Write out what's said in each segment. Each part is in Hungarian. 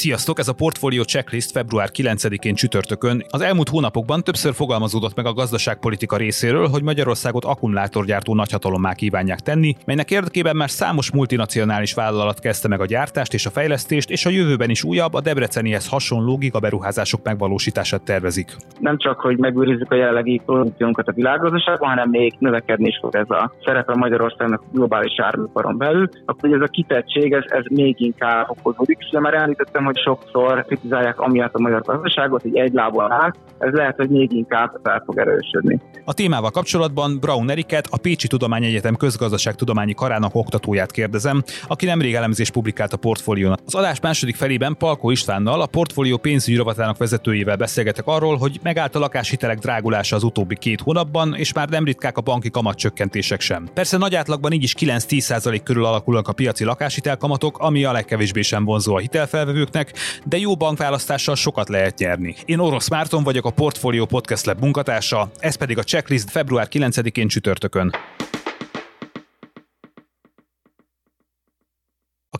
Sziasztok, ez a Portfolio Checklist február 9-én csütörtökön. Az elmúlt hónapokban többször fogalmazódott meg a gazdaságpolitika részéről, hogy Magyarországot akkumulátorgyártó nagyhatalommá kívánják tenni, melynek érdekében már számos multinacionális vállalat kezdte meg a gyártást és a fejlesztést, és a jövőben is újabb, a Debrecenihez hasonló gigaberuházások megvalósítását tervezik. Nem csak, hogy megőrizzük a jelenlegi produkciónkat a világgazdaságban, hanem még növekedni is fog ez a szerepe Magyarországnak globális árműparon belül, akkor ez a kitettség, ez, ez még inkább fokozódik, és már említettem, hogy sokszor kritizálják amiatt a magyar gazdaságot, hogy egy lábon áll, ez lehet, hogy még inkább fel fog erősödni. A témával kapcsolatban Braun Eriket, a Pécsi Tudományegyetem közgazdaságtudományi karának oktatóját kérdezem, aki nemrég elemzést publikált a portfólión. Az adás második felében Palko Istvánnal, a portfólió pénzügyi rovatának vezetőjével beszélgetek arról, hogy megállt a lakáshitelek drágulása az utóbbi két hónapban, és már nem ritkák a banki kamatcsökkentések sem. Persze nagy átlagban így is 9-10% körül alakulnak a piaci lakáshitelkamatok, ami a legkevésbé sem vonzó a hitelfelvevőknek, lesznek, de jó bankválasztással sokat lehet nyerni. Én Orosz Márton vagyok, a Portfolio Podcast Lab munkatársa, ez pedig a checklist február 9-én csütörtökön.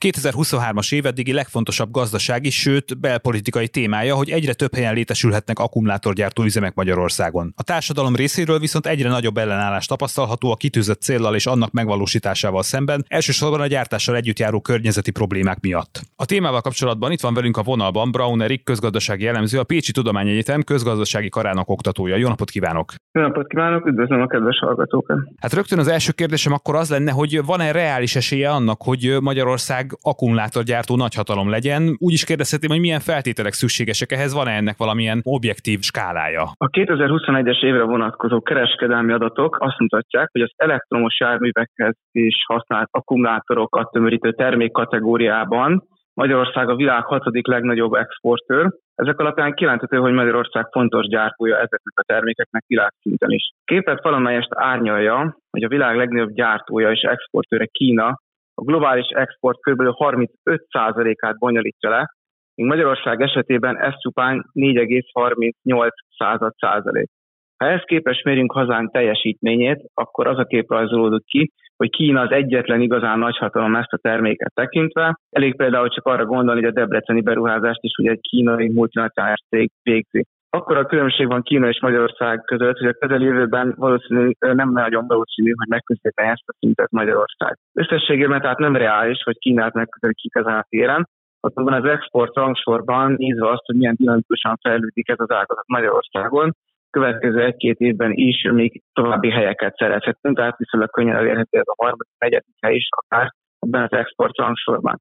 2023-as év eddigi legfontosabb gazdasági, sőt belpolitikai témája, hogy egyre több helyen létesülhetnek akkumulátorgyártó üzemek Magyarországon. A társadalom részéről viszont egyre nagyobb ellenállás tapasztalható a kitűzött céllal és annak megvalósításával szemben, elsősorban a gyártással együtt járó környezeti problémák miatt. A témával kapcsolatban itt van velünk a vonalban Braun Erik közgazdasági elemző, a Pécsi Tudományegyetem közgazdasági karának oktatója. Jó napot kívánok! Jó napot kívánok, üdvözlöm a kedves hallgatókat! Hát rögtön az első kérdésem akkor az lenne, hogy van-e reális esélye annak, hogy Magyarország akkumulátorgyártó nagyhatalom legyen. Úgy is kérdezhetném, hogy milyen feltételek szükségesek ehhez, van-e ennek valamilyen objektív skálája? A 2021-es évre vonatkozó kereskedelmi adatok azt mutatják, hogy az elektromos járművekhez is használt akkumulátorokat tömörítő termékkategóriában Magyarország a világ hatodik legnagyobb exportőr. Ezek alapján kijelenthető, hogy Magyarország fontos gyártója ezeknek a termékeknek világszinten is. Képet valamelyest árnyalja, hogy a világ legnagyobb gyártója és exportőre Kína a globális export kb. 35%-át bonyolítja le, míg Magyarország esetében ez csupán 4,38 százalék. Ha ezt képes mérjünk hazánk teljesítményét, akkor az a kép rajzolódik ki, hogy Kína az egyetlen igazán nagyhatalom ezt a terméket tekintve. Elég például csak arra gondolni, hogy a debreceni beruházást is ugye egy kínai multinacionális cég végzi. Akkor a különbség van Kína és Magyarország között, hogy a közeljövőben valószínű nem nagyon valószínű, hogy megközelíti ezt a szintet Magyarország. Összességében tehát nem reális, hogy Kínát megközelítjük ezen a téren, azonban az export rangsorban nézve azt, hogy milyen dinamikusan fejlődik ez az ágazat Magyarországon, következő egy-két évben is még további helyeket szerezhetünk, tehát viszonylag könnyen elérhető ez a harmadik, negyedik hely is akár ebben az export rangsorban.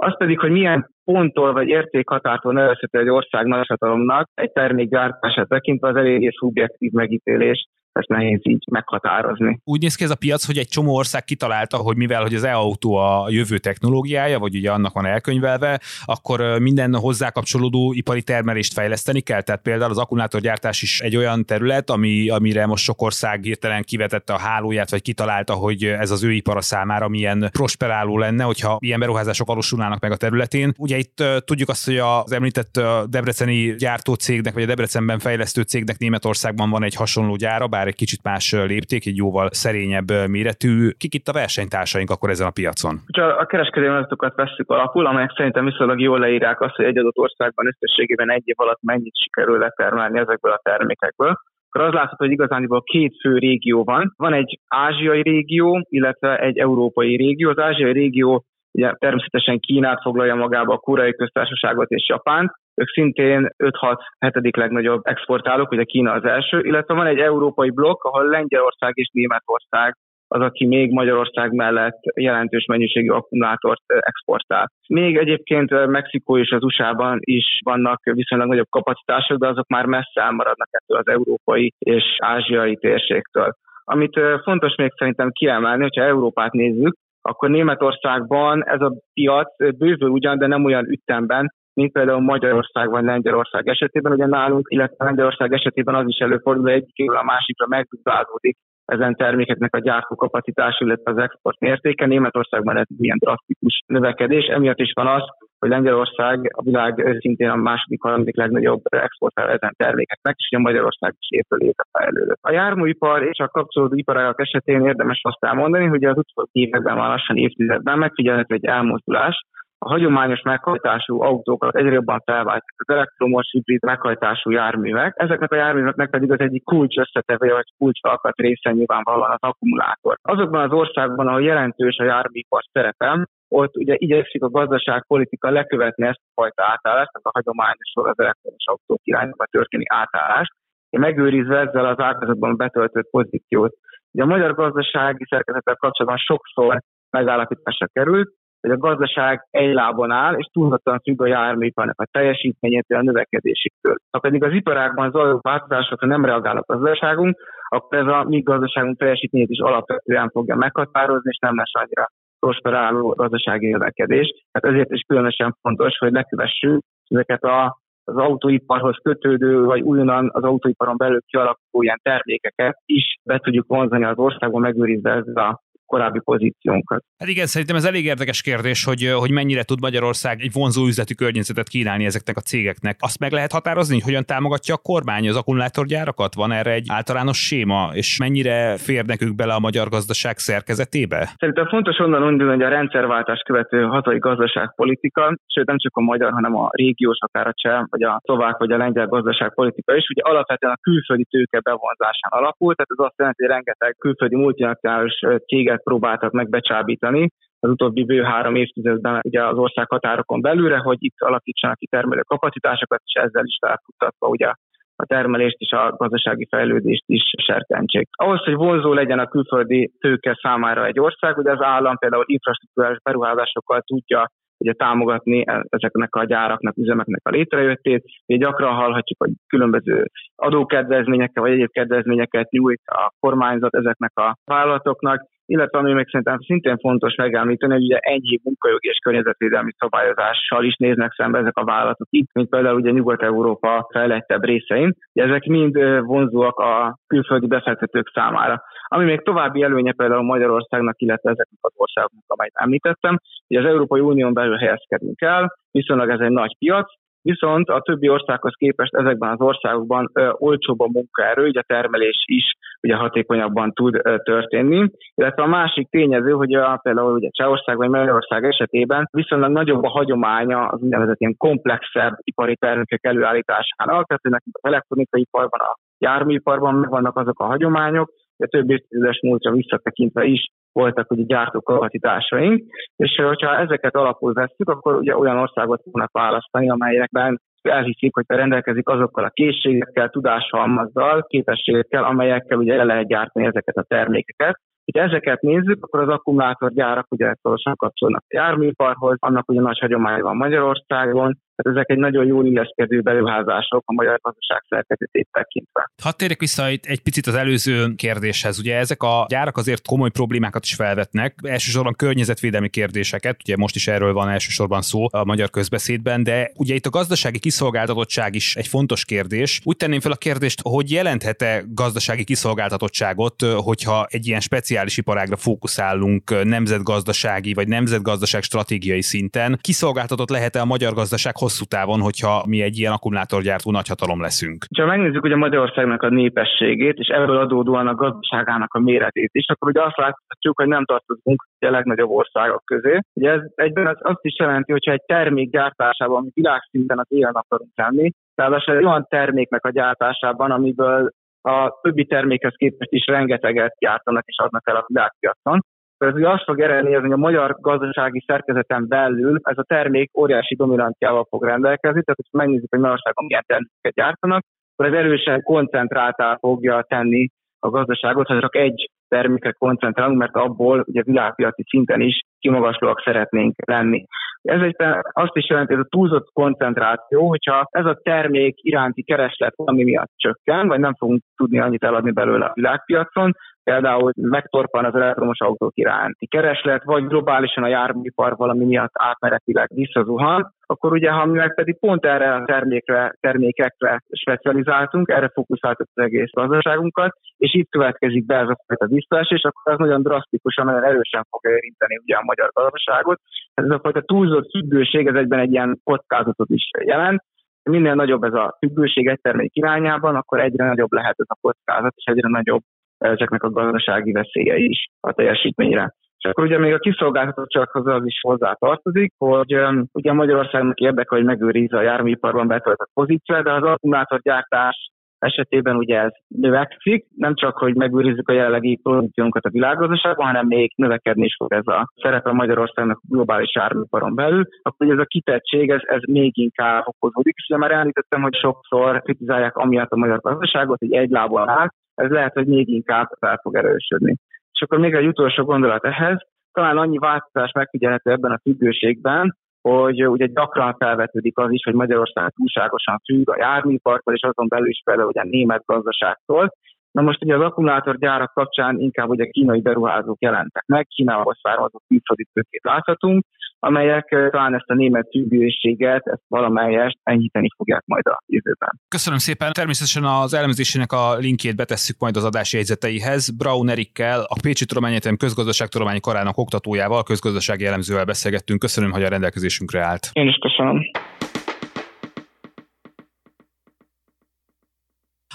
Az pedig, hogy milyen ponttól vagy értékhatártól nevezhető egy ország nagyhatalomnak, egy termék gyártását tekintve az eléggé szubjektív megítélés, ezt nehéz így meghatározni. Úgy néz ki ez a piac, hogy egy csomó ország kitalálta, hogy mivel hogy az e-autó a jövő technológiája, vagy ugye annak van elkönyvelve, akkor minden hozzá kapcsolódó ipari termelést fejleszteni kell. Tehát például az akkumulátorgyártás is egy olyan terület, ami, amire most sok ország hirtelen kivetette a hálóját, vagy kitalálta, hogy ez az ő ipara számára milyen prosperáló lenne, hogyha ilyen beruházások valósulnának meg a területén. Ugye itt tudjuk azt, hogy az említett debreceni gyártócégnek, vagy a Debrecenben fejlesztő cégnek Németországban van egy hasonló gyára, bár egy kicsit más lépték, egy jóval szerényebb méretű. Kik itt a versenytársaink akkor ezen a piacon? Ha a kereskedelmi adatokat veszük alapul, amelyek szerintem viszonylag jól leírják azt, hogy egy adott országban összességében egy év alatt mennyit sikerül letermelni ezekből a termékekből akkor az látható, hogy igazániból két fő régió van. Van egy ázsiai régió, illetve egy európai régió. Az ázsiai régió ugye természetesen Kínát foglalja magába, a koreai köztársaságot és Japánt, ők szintén 5-6 hetedik legnagyobb exportálók, ugye Kína az első, illetve van egy európai blokk, ahol Lengyelország és Németország az, aki még Magyarország mellett jelentős mennyiségű akkumulátort exportál. Még egyébként Mexikó és az USA-ban is vannak viszonylag nagyobb kapacitások, de azok már messze elmaradnak ettől az európai és ázsiai térségtől. Amit fontos még szerintem kiemelni, hogyha Európát nézzük, akkor Németországban ez a piac bővül ugyan, de nem olyan ütemben, mint például Magyarország vagy Lengyelország esetében, ugye nálunk, illetve Lengyelország esetében az is előfordul, hogy egyik évről a másikra megduplázódik ezen termékeknek a gyártókapacitás, illetve az export mértéke. Németországban ez ilyen drasztikus növekedés, emiatt is van az, hogy Lengyelország a világ szintén a második, harmadik legnagyobb exportál ezen termékeknek, és ugye Magyarország is évről évre fejlődött. A járműipar és a kapcsolódó iparágak esetén érdemes azt elmondani, hogy az utóbbi években, már lassan évtizedben megfigyelhető egy elmozdulás, a hagyományos meghajtású autókat egyre jobban felváltják az elektromos hibrid meghajtású járművek. Ezeknek a járműveknek pedig az egyik kulcs összetevője vagy kulcs alkat része nyilvánvalóan az akkumulátor. Azokban az országban, ahol jelentős a járműipar szerepe, ott ugye igyekszik a gazdaságpolitika lekövetni ezt a fajta átállást, tehát a hagyományos az elektromos autók irányába történni átállást, megőrizve ezzel az ágazatban betöltött pozíciót. Ugye a magyar gazdasági szerkezettel kapcsolatban sokszor megállapításra került, hogy a gazdaság egy lábon áll, és túlzottan függ a járműiparnak a teljesítményétől, a növekedésétől. Ha pedig az iparágban zajló változásokra nem reagál a gazdaságunk, akkor ez a mi gazdaságunk teljesítményét is alapvetően fogja meghatározni, és nem lesz annyira prosperáló gazdasági növekedés. Hát ezért is különösen fontos, hogy lekövessük ezeket a az autóiparhoz kötődő, vagy újonnan az autóiparon belül kialakuló ilyen termékeket is be tudjuk vonzani az országban, megőrizve ezzel a korábbi pozíciónkat. Hát igen, szerintem ez elég érdekes kérdés, hogy, hogy mennyire tud Magyarország egy vonzó üzleti környezetet kínálni ezeknek a cégeknek. Azt meg lehet határozni, hogy hogyan támogatja a kormány az akkumulátorgyárakat? Van erre egy általános séma, és mennyire férnek ők bele a magyar gazdaság szerkezetébe? Szerintem fontos onnan indulni, hogy a rendszerváltás követő hazai gazdaságpolitika, sőt nem csak a magyar, hanem a régiós, akár a cseh, vagy a szlovák, vagy a lengyel gazdaságpolitika is, ugye alapvetően a külföldi tőke bevonzásán alapul, tehát ez azt jelenti, hogy rengeteg külföldi multinacionális céget ezeket próbáltak meg becsábítani az utóbbi bő három évtizedben ugye az ország határokon belülre, hogy itt alakítsanak ki termelő kapacitásokat, és ezzel is felfuttatva ugye a termelést és a gazdasági fejlődést is serkentsék. Ahhoz, hogy vonzó legyen a külföldi tőke számára egy ország, ugye az állam például infrastruktúrás beruházásokkal tudja ugye támogatni ezeknek a gyáraknak, üzemeknek a létrejöttét. Ugye gyakran hallhatjuk, hogy különböző adókedvezményekkel vagy egyéb kedvezményeket nyújt a kormányzat ezeknek a vállalatoknak, illetve ami még szerintem szintén fontos megemlíteni, hogy ugye ennyi munkajogi és környezetvédelmi szabályozással is néznek szembe ezek a vállalatok itt, mint például ugye Nyugat-Európa fejlettebb részein. Ugye ezek mind vonzóak a külföldi befektetők számára. Ami még további előnye például Magyarországnak, illetve ezeknek az országoknak, amelyet említettem, hogy az Európai Unión belül helyezkedünk el, viszonylag ez egy nagy piac, Viszont a többi országhoz képest ezekben az országokban olcsóbb a munkaerő, ugye a termelés is ugye hatékonyabban tud történni. Illetve a másik tényező, hogy a, például ugye Csehország vagy Magyarország esetében viszonylag nagyobb a hagyománya az úgynevezett ilyen komplexebb ipari termékek előállításának, tehát nekünk az elektronikai iparban, a járműiparban megvannak azok a hagyományok, a több évtizedes múltra visszatekintve is voltak ugye gyártó kapacitásaink, és hogyha ezeket alapul veszük, akkor ugye olyan országot fognak választani, amelyekben elhiszik, hogy rendelkezik azokkal a készségekkel, tudáshalmazzal, képességekkel, amelyekkel ugye el lehet gyártani ezeket a termékeket. Ha ezeket nézzük, akkor az akkumulátorgyárak ugye szorosan kapcsolnak a járműiparhoz, annak ugye nagy hagyománya van Magyarországon, tehát ezek egy nagyon jól illeszkedő beruházások a magyar gazdaság szerkezetét tekintve. Hadd térjek vissza egy picit az előző kérdéshez. Ugye ezek a gyárak azért komoly problémákat is felvetnek, elsősorban környezetvédelmi kérdéseket, ugye most is erről van elsősorban szó a magyar közbeszédben, de ugye itt a gazdasági kiszolgáltatottság is egy fontos kérdés. Úgy tenném fel a kérdést, hogy jelenthet-e gazdasági kiszolgáltatottságot, hogyha egy ilyen speciális iparágra fókuszálunk nemzetgazdasági vagy nemzetgazdaság stratégiai szinten, kiszolgáltatott lehet-e a magyar gazdaság hosszú távon, hogyha mi egy ilyen akkumulátorgyártó nagyhatalom leszünk? Ha megnézzük ugye Magyarországnak a népességét, és ebből adódóan a gazdaságának a méretét is, akkor ugye azt láthatjuk, hogy nem tartozunk a legnagyobb országok közé. Ugye ez egyben az azt is jelenti, hogyha egy termék gyártásában, világszinten az élen akarunk tenni, tehát egy olyan terméknek a gyártásában, amiből a többi termékhez képest is rengeteget gyártanak és adnak el a világpiacon, ez ugye azt fog eredményezni, hogy a magyar gazdasági szerkezeten belül ez a termék óriási dominanciával fog rendelkezni, tehát hogy megnézzük, hogy Magyarországon milyen termékeket gyártanak, akkor ez erősen koncentráltá fogja tenni a gazdaságot, ha csak egy termékre koncentrálunk, mert abból ugye világpiaci szinten is kimagaslóak szeretnénk lenni. Ez egy, azt is jelenti, ez a túlzott koncentráció, hogyha ez a termék iránti kereslet valami miatt csökken, vagy nem fogunk tudni annyit eladni belőle a világpiacon, például megtorpan az elektromos autók iránti kereslet, vagy globálisan a járműipar valami miatt átmenetileg visszazuhan, akkor ugye, ha mi meg pedig pont erre a termékre, termékekre specializáltunk, erre fókuszáltuk az egész gazdaságunkat, és itt következik be ez a fajta visszaesés, akkor az nagyon drasztikusan, nagyon erősen fogja érinteni ugye a magyar gazdaságot. Ez a fajta túlzott függőség, ez egyben egy ilyen kockázatot is jelent, minél nagyobb ez a függőség egy termék irányában, akkor egyre nagyobb lehet ez a kockázat, és egyre nagyobb ezeknek a gazdasági veszélye is a teljesítményre. És akkor ugye még a kiszolgáltatottsághoz az is hozzá tartozik, hogy um, ugye Magyarországnak érdeke, hogy megőrizze a járműiparban betöltött pozíciót, de az akkumulátorgyártás esetében ugye ez növekszik, nem csak, hogy megőrizzük a jelenlegi pozíciónkat a világgazdaságban, hanem még növekedni is fog ez a szerepe Magyarországnak globális árműparon belül, akkor ez a kitettség, ez, ez még inkább fokozódik, és ugye már említettem, hogy sokszor kritizálják amiatt a magyar gazdaságot, hogy egy lábon áll, ez lehet, hogy még inkább fel fog erősödni. És akkor még egy utolsó gondolat ehhez, talán annyi változás megfigyelhető ebben a függőségben, hogy ugye gyakran felvetődik az is, hogy Magyarország túlságosan függ a járműparktól, és azon belül is például ugye a német gazdaságtól. Na most ugye az akkumulátorgyárak kapcsán inkább ugye kínai beruházók jelentek meg, Kínából származó külföldi tőkét láthatunk, amelyek talán ezt a német függőséget, ezt valamelyest enyhíteni fogják majd a jövőben. Köszönöm szépen. Természetesen az elemzésének a linkjét betesszük majd az adás jegyzeteihez. Braun Erikkel, a Pécsi Tudományegyetem közgazdaságtudományi karának oktatójával, közgazdasági elemzővel beszélgettünk. Köszönöm, hogy a rendelkezésünkre állt. Én is köszönöm.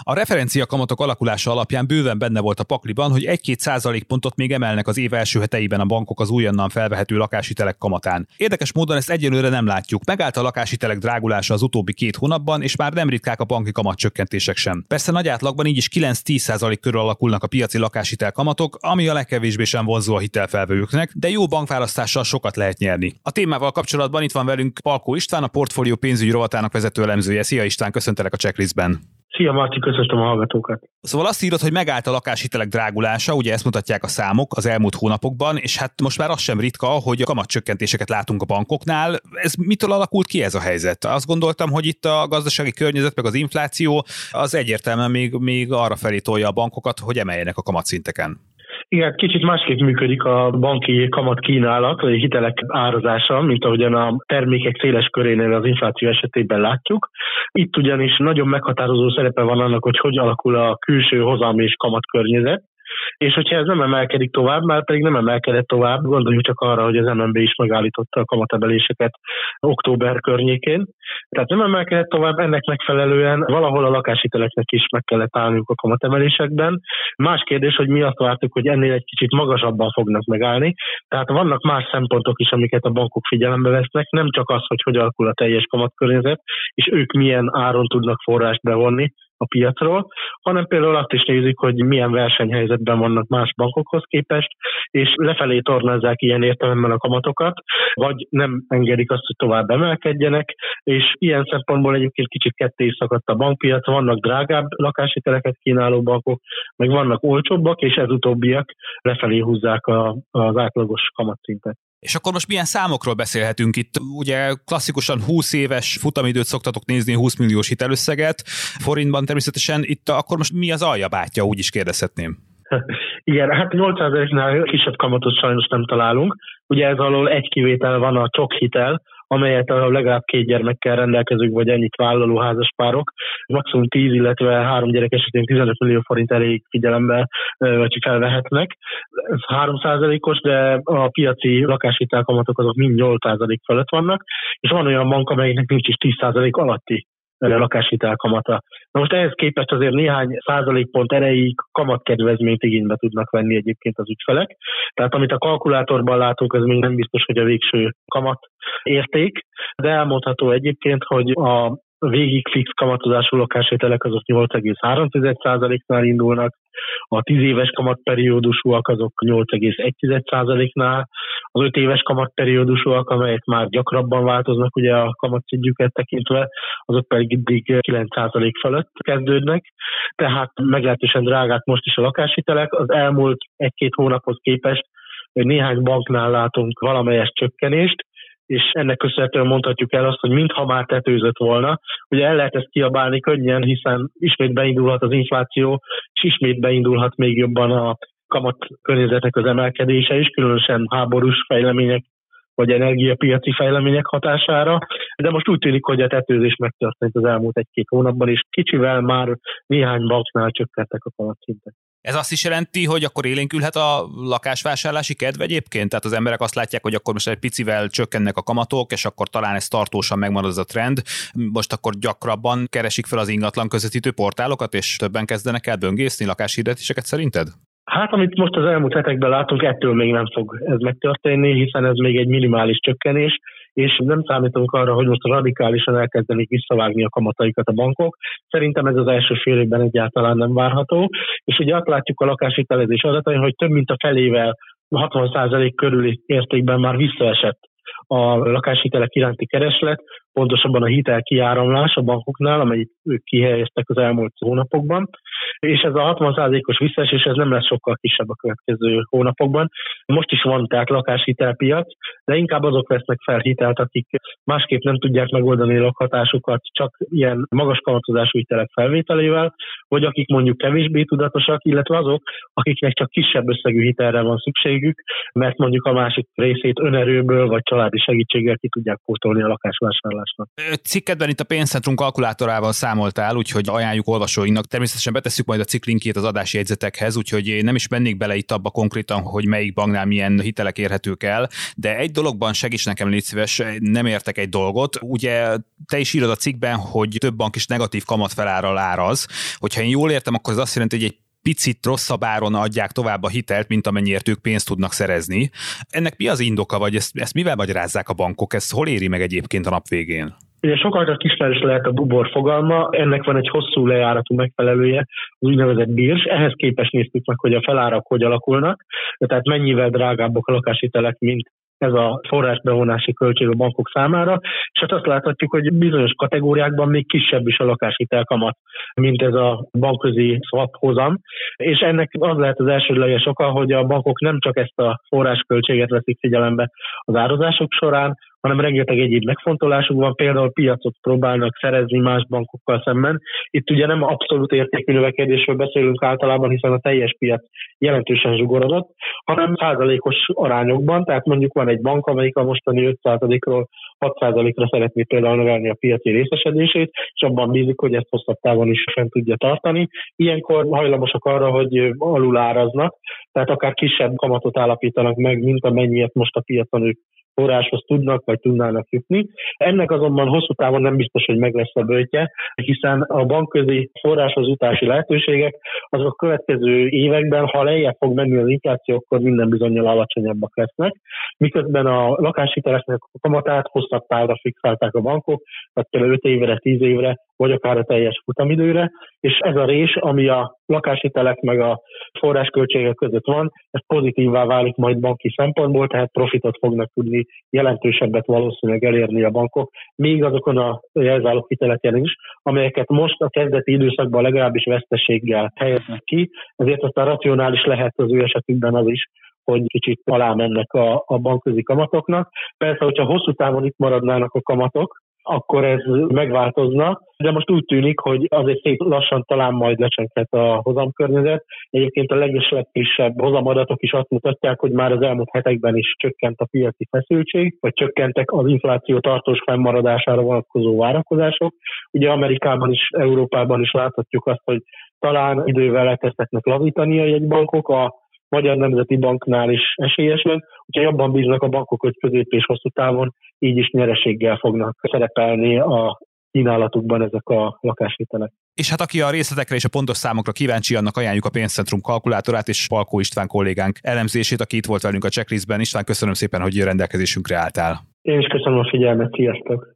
A referencia kamatok alakulása alapján bőven benne volt a pakliban, hogy 1-2 százalékpontot még emelnek az év első heteiben a bankok az újonnan felvehető lakáshitelek kamatán. Érdekes módon ezt egyelőre nem látjuk. Megállt a lakáshitelek drágulása az utóbbi két hónapban, és már nem ritkák a banki kamatcsökkentések sem. Persze nagy átlagban így is 9-10 százalék körül alakulnak a piaci lakáshitel kamatok, ami a legkevésbé sem vonzó a hitelfelvevőknek, de jó bankválasztással sokat lehet nyerni. A témával kapcsolatban itt van velünk Palkó István, a portfólió pénzügyi rovatának vezető elemzője. Szia István, köszöntelek a checklistben. Szia Marti, köszöntöm a hallgatókat. Szóval azt írod, hogy megállt a lakáshitelek drágulása, ugye ezt mutatják a számok az elmúlt hónapokban, és hát most már az sem ritka, hogy a kamatcsökkentéseket látunk a bankoknál. Ez mitől alakult ki ez a helyzet? Azt gondoltam, hogy itt a gazdasági környezet, meg az infláció az egyértelműen még, még arra felé tolja a bankokat, hogy emeljenek a kamatszinteken. Igen, kicsit másképp működik a banki kamat kínálat, vagy hitelek árazása, mint ahogyan a termékek széles körénél az infláció esetében látjuk. Itt ugyanis nagyon meghatározó szerepe van annak, hogy hogy alakul a külső hozam és kamat környezet, és hogyha ez nem emelkedik tovább, már pedig nem emelkedett tovább, gondoljuk csak arra, hogy az MNB is megállította a kamatemeléseket október környékén. Tehát nem emelkedett tovább, ennek megfelelően valahol a lakáshiteleknek is meg kellett állniuk a kamatemelésekben. Más kérdés, hogy mi azt vártuk, hogy ennél egy kicsit magasabban fognak megállni. Tehát vannak más szempontok is, amiket a bankok figyelembe vesznek, nem csak az, hogy hogy alakul a teljes kamatkörnyezet, és ők milyen áron tudnak forrást bevonni, a piacról, hanem például azt is nézik, hogy milyen versenyhelyzetben vannak más bankokhoz képest, és lefelé tornázzák ilyen értelemben a kamatokat, vagy nem engedik azt, hogy tovább emelkedjenek, és ilyen szempontból egyébként kicsit ketté is szakadt a bankpiac, vannak drágább lakáshiteleket kínáló bankok, meg vannak olcsóbbak, és ez utóbbiak lefelé húzzák a, az átlagos kamatszintet. És akkor most milyen számokról beszélhetünk itt? Ugye klasszikusan 20 éves futamidőt szoktatok nézni, 20 milliós hitelösszeget, forintban természetesen itt akkor most mi az aljabátja, úgy is kérdezhetném. Igen, hát 800 nál kisebb kamatot sajnos nem találunk. Ugye ez alól egy kivétel van a csok hitel, amelyet a legalább két gyermekkel rendelkezők, vagy ennyit vállaló házaspárok, maximum 10, illetve három gyerek esetén 15 millió forint elég figyelembe vagy felvehetnek. Ez 3 os de a piaci lakáshitelkamatok azok mind 8 fölött vannak, és van olyan bank, amelyiknek nincs is 10 alatti a lakáshitel kamata. Na most ehhez képest azért néhány százalékpont erejéig kamatkedvezményt igénybe tudnak venni egyébként az ügyfelek. Tehát amit a kalkulátorban látunk, ez még nem biztos, hogy a végső kamat érték, de elmondható egyébként, hogy a végig fix kamatozású lakáshitelek azok 8,3%-nál indulnak, a 10 éves kamatperiódusúak azok 8,1%-nál, az 5 éves kamatperiódusúak, amelyek már gyakrabban változnak ugye a kamatszintjüket tekintve, azok pedig 9% fölött kezdődnek, tehát meglehetősen drágák most is a lakáshitelek. Az elmúlt egy-két hónaphoz képest néhány banknál látunk valamelyes csökkenést, és ennek köszönhetően mondhatjuk el azt, hogy mintha már tetőzött volna, ugye el lehet ezt kiabálni könnyen, hiszen ismét beindulhat az infláció, és ismét beindulhat még jobban a kamat környezetnek az emelkedése is, különösen háborús fejlemények vagy energiapiaci fejlemények hatására, de most úgy tűnik, hogy a tetőzés megtörtént az elmúlt egy-két hónapban, és kicsivel már néhány banknál csökkentek a kamatszintek. Ez azt is jelenti, hogy akkor élénkülhet a lakásvásárlási kedv egyébként? Tehát az emberek azt látják, hogy akkor most egy picivel csökkennek a kamatok, és akkor talán ez tartósan megmarad az a trend. Most akkor gyakrabban keresik fel az ingatlan közvetítő portálokat, és többen kezdenek el böngészni lakáshirdetéseket szerinted? Hát, amit most az elmúlt hetekben látunk, ettől még nem fog ez megtörténni, hiszen ez még egy minimális csökkenés, és nem számítunk arra, hogy most radikálisan elkezdenik visszavágni a kamataikat a bankok. Szerintem ez az első fél évben egyáltalán nem várható, és ugye azt látjuk a lakáshitelezés adatain, hogy több mint a felével 60% körüli értékben már visszaesett a lakáshitelek iránti kereslet, pontosabban a hitel kiáramlás a bankoknál, amelyik ők kihelyeztek az elmúlt hónapokban, és ez a 60%-os visszaesés ez nem lesz sokkal kisebb a következő hónapokban. Most is van tehát lakáshitelpiac, de inkább azok vesznek fel hitelt, akik másképp nem tudják megoldani lakhatásukat csak ilyen magas kamatozású hitelek felvételével, vagy akik mondjuk kevésbé tudatosak, illetve azok, akiknek csak kisebb összegű hitelre van szükségük, mert mondjuk a másik részét önerőből vagy családi segítséggel ki tudják pótolni a lakásvásárlásnak. Cikkedben itt a pénzcentrum kalkulátorával számoltál, úgyhogy ajánljuk olvasóinknak. Természetesen betesszük majd a ciklinkét az adási jegyzetekhez, úgyhogy én nem is mennék bele itt abba konkrétan, hogy melyik banknál milyen hitelek érhetők el, de egy dologban segíts nekem, légy szíves, nem értek egy dolgot. Ugye te is írod a cikkben, hogy több bank is negatív kamatfelárral áraz. Hogyha én jól értem, akkor ez azt jelenti, hogy egy picit rosszabb áron adják tovább a hitelt, mint amennyiért ők pénzt tudnak szerezni. Ennek mi az indoka, vagy ezt, ezt mivel magyarázzák a bankok? Ez hol éri meg egyébként a nap végén? Ugye sokaknak ismerős lehet a bubor fogalma, ennek van egy hosszú lejáratú megfelelője, az úgynevezett bírs. Ehhez képest néztük meg, hogy a felárak hogy alakulnak, tehát mennyivel drágábbak a lakáshitelek, mint ez a forrásbevonási költség a bankok számára, és hát azt láthatjuk, hogy bizonyos kategóriákban még kisebb is a lakáshitel kamat, mint ez a bankközi swap hozam, és ennek az lehet az elsődleges oka, hogy a bankok nem csak ezt a forrásköltséget veszik figyelembe az árazások során, hanem rengeteg egyéb megfontolásuk van, például piacot próbálnak szerezni más bankokkal szemben. Itt ugye nem abszolút értékű növekedésről beszélünk általában, hiszen a teljes piac jelentősen zsugorodott, hanem százalékos arányokban, tehát mondjuk van egy bank, amelyik a mostani 5%-ról 6%-ra szeretné például növelni a piaci részesedését, és abban bízik, hogy ezt hosszabb távon is fent tudja tartani. Ilyenkor hajlamosak arra, hogy aluláraznak, tehát akár kisebb kamatot állapítanak meg, mint amennyiet most a piacon ők forráshoz tudnak vagy tudnának jutni. Ennek azonban hosszú távon nem biztos, hogy meg lesz a bőtje, hiszen a bankközi forráshoz utási lehetőségek azok következő években, ha lejjebb fog menni az infláció, akkor minden bizonyal alacsonyabbak lesznek. Miközben a lakáshiteleknek a kamatát hosszabb távra fixálták a bankok, tehát például 5 évre, 10 évre, vagy akár a teljes futamidőre, és ez a rés, ami a lakáshitelek meg a forrásköltségek között van, ez pozitívvá válik majd banki szempontból, tehát profitot fognak tudni jelentősebbet valószínűleg elérni a bankok, még azokon a jelzálók hiteleken is, amelyeket most a kezdeti időszakban legalábbis veszteséggel helyeznek ki, ezért aztán racionális lehet az ő esetükben az is, hogy kicsit alá mennek a, a bankközi kamatoknak. Persze, hogyha hosszú távon itt maradnának a kamatok, akkor ez megváltozna, de most úgy tűnik, hogy azért szép lassan talán majd lecsenkhet a hozamkörnyezet. Egyébként a legfrissebb hozamadatok is azt mutatják, hogy már az elmúlt hetekben is csökkent a piaci feszültség, vagy csökkentek az infláció tartós fennmaradására vonatkozó várakozások. Ugye Amerikában is, Európában is láthatjuk azt, hogy talán idővel elkezdhetnek lazítani a jegybankok, a Magyar Nemzeti Banknál is esélyes meg, úgyhogy abban bíznak a bankok, hogy közép és hosszú távon így is nyereséggel fognak szerepelni a kínálatukban ezek a lakáshitelek. És hát aki a részletekre és a pontos számokra kíváncsi, annak ajánljuk a pénzcentrum kalkulátorát és Palkó István kollégánk elemzését, aki itt volt velünk a checklistben. István, köszönöm szépen, hogy rendelkezésünkre álltál. Én is köszönöm a figyelmet, sziasztok!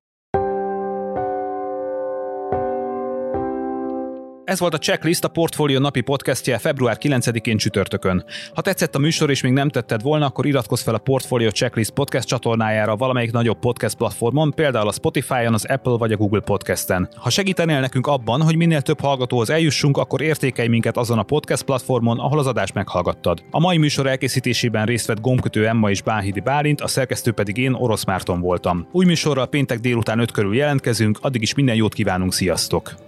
Ez volt a Checklist, a Portfolio napi podcastje február 9-én csütörtökön. Ha tetszett a műsor és még nem tetted volna, akkor iratkozz fel a Portfolio Checklist podcast csatornájára valamelyik nagyobb podcast platformon, például a Spotify-on, az Apple vagy a Google Podcasten. Ha segítenél nekünk abban, hogy minél több hallgatóhoz eljussunk, akkor értékelj minket azon a podcast platformon, ahol az adást meghallgattad. A mai műsor elkészítésében részt vett Gomkötő Emma és Bánhidi Bálint, a szerkesztő pedig én, Orosz Márton voltam. Új műsorral péntek délután 5 körül jelentkezünk, addig is minden jót kívánunk, sziasztok!